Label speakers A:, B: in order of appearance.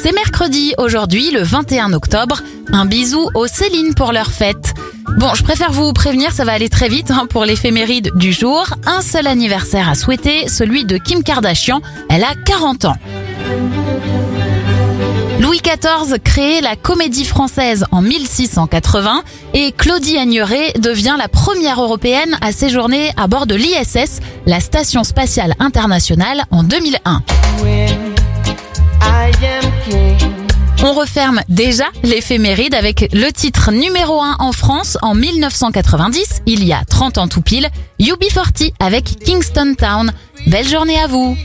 A: C'est mercredi aujourd'hui, le 21 octobre. Un bisou aux Céline pour leur fête. Bon, je préfère vous prévenir, ça va aller très vite hein, pour l'éphéméride du jour. Un seul anniversaire à souhaiter, celui de Kim Kardashian. Elle a 40 ans. Louis XIV crée la comédie française en 1680 et Claudie Agneray devient la première européenne à séjourner à bord de l'ISS, la Station spatiale internationale, en 2001. On referme déjà l'éphéméride avec le titre numéro 1 en France en 1990, il y a 30 ans tout pile, UB40 avec Kingston Town. Belle journée à vous.